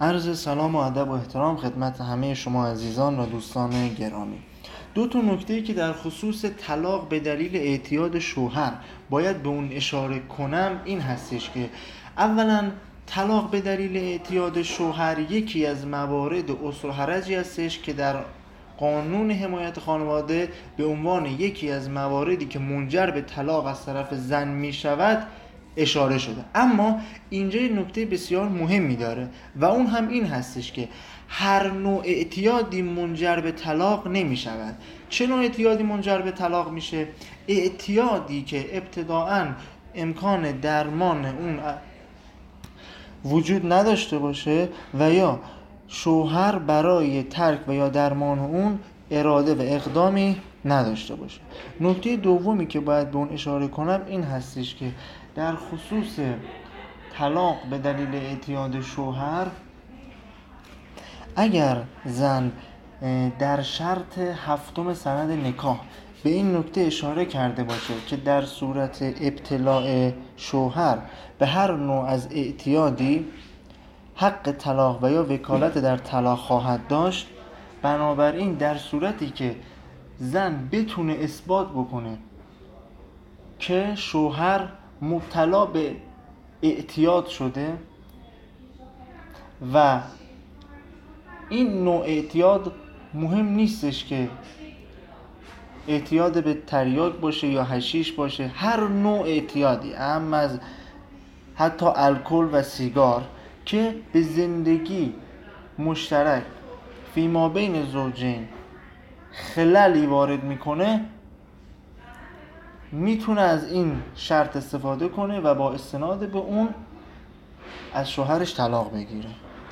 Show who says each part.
Speaker 1: عرض سلام و ادب و احترام خدمت همه شما عزیزان و دوستان گرامی. دو تا نکته که در خصوص طلاق به دلیل اعتیاد شوهر باید به اون اشاره کنم این هستش که اولا طلاق به دلیل اعتیاد شوهر یکی از موارد اصل حرجی هستش که در قانون حمایت خانواده به عنوان یکی از مواردی که منجر به طلاق از طرف زن می شود اشاره شده. اما اینجا نکته بسیار مهمی داره و اون هم این هستش که هر نوع اعتیادی منجر به طلاق نمی شود چه نوع اعتیادی منجر به طلاق میشه؟ اعتیادی که ابتداعا امکان درمان اون وجود نداشته باشه و یا شوهر برای ترک و یا درمان اون اراده و اقدامی نداشته باشه. نکته دومی که باید به اون اشاره کنم این هستش که در خصوص طلاق به دلیل اعتیاد شوهر اگر زن در شرط هفتم سند نکاح به این نکته اشاره کرده باشه که در صورت ابتلاع شوهر به هر نوع از اعتیادی حق طلاق و یا وکالت در طلاق خواهد داشت بنابراین در صورتی که زن بتونه اثبات بکنه که شوهر مبتلا به اعتیاد شده و این نوع اعتیاد مهم نیستش که اعتیاد به تریاک باشه یا هشیش باشه هر نوع اعتیادی هم از حتی الکل و سیگار که به زندگی مشترک فیما بین زوجین خللی وارد می‌کنه می‌تونه از این شرط استفاده کنه و با استناد به اون از شوهرش طلاق بگیره.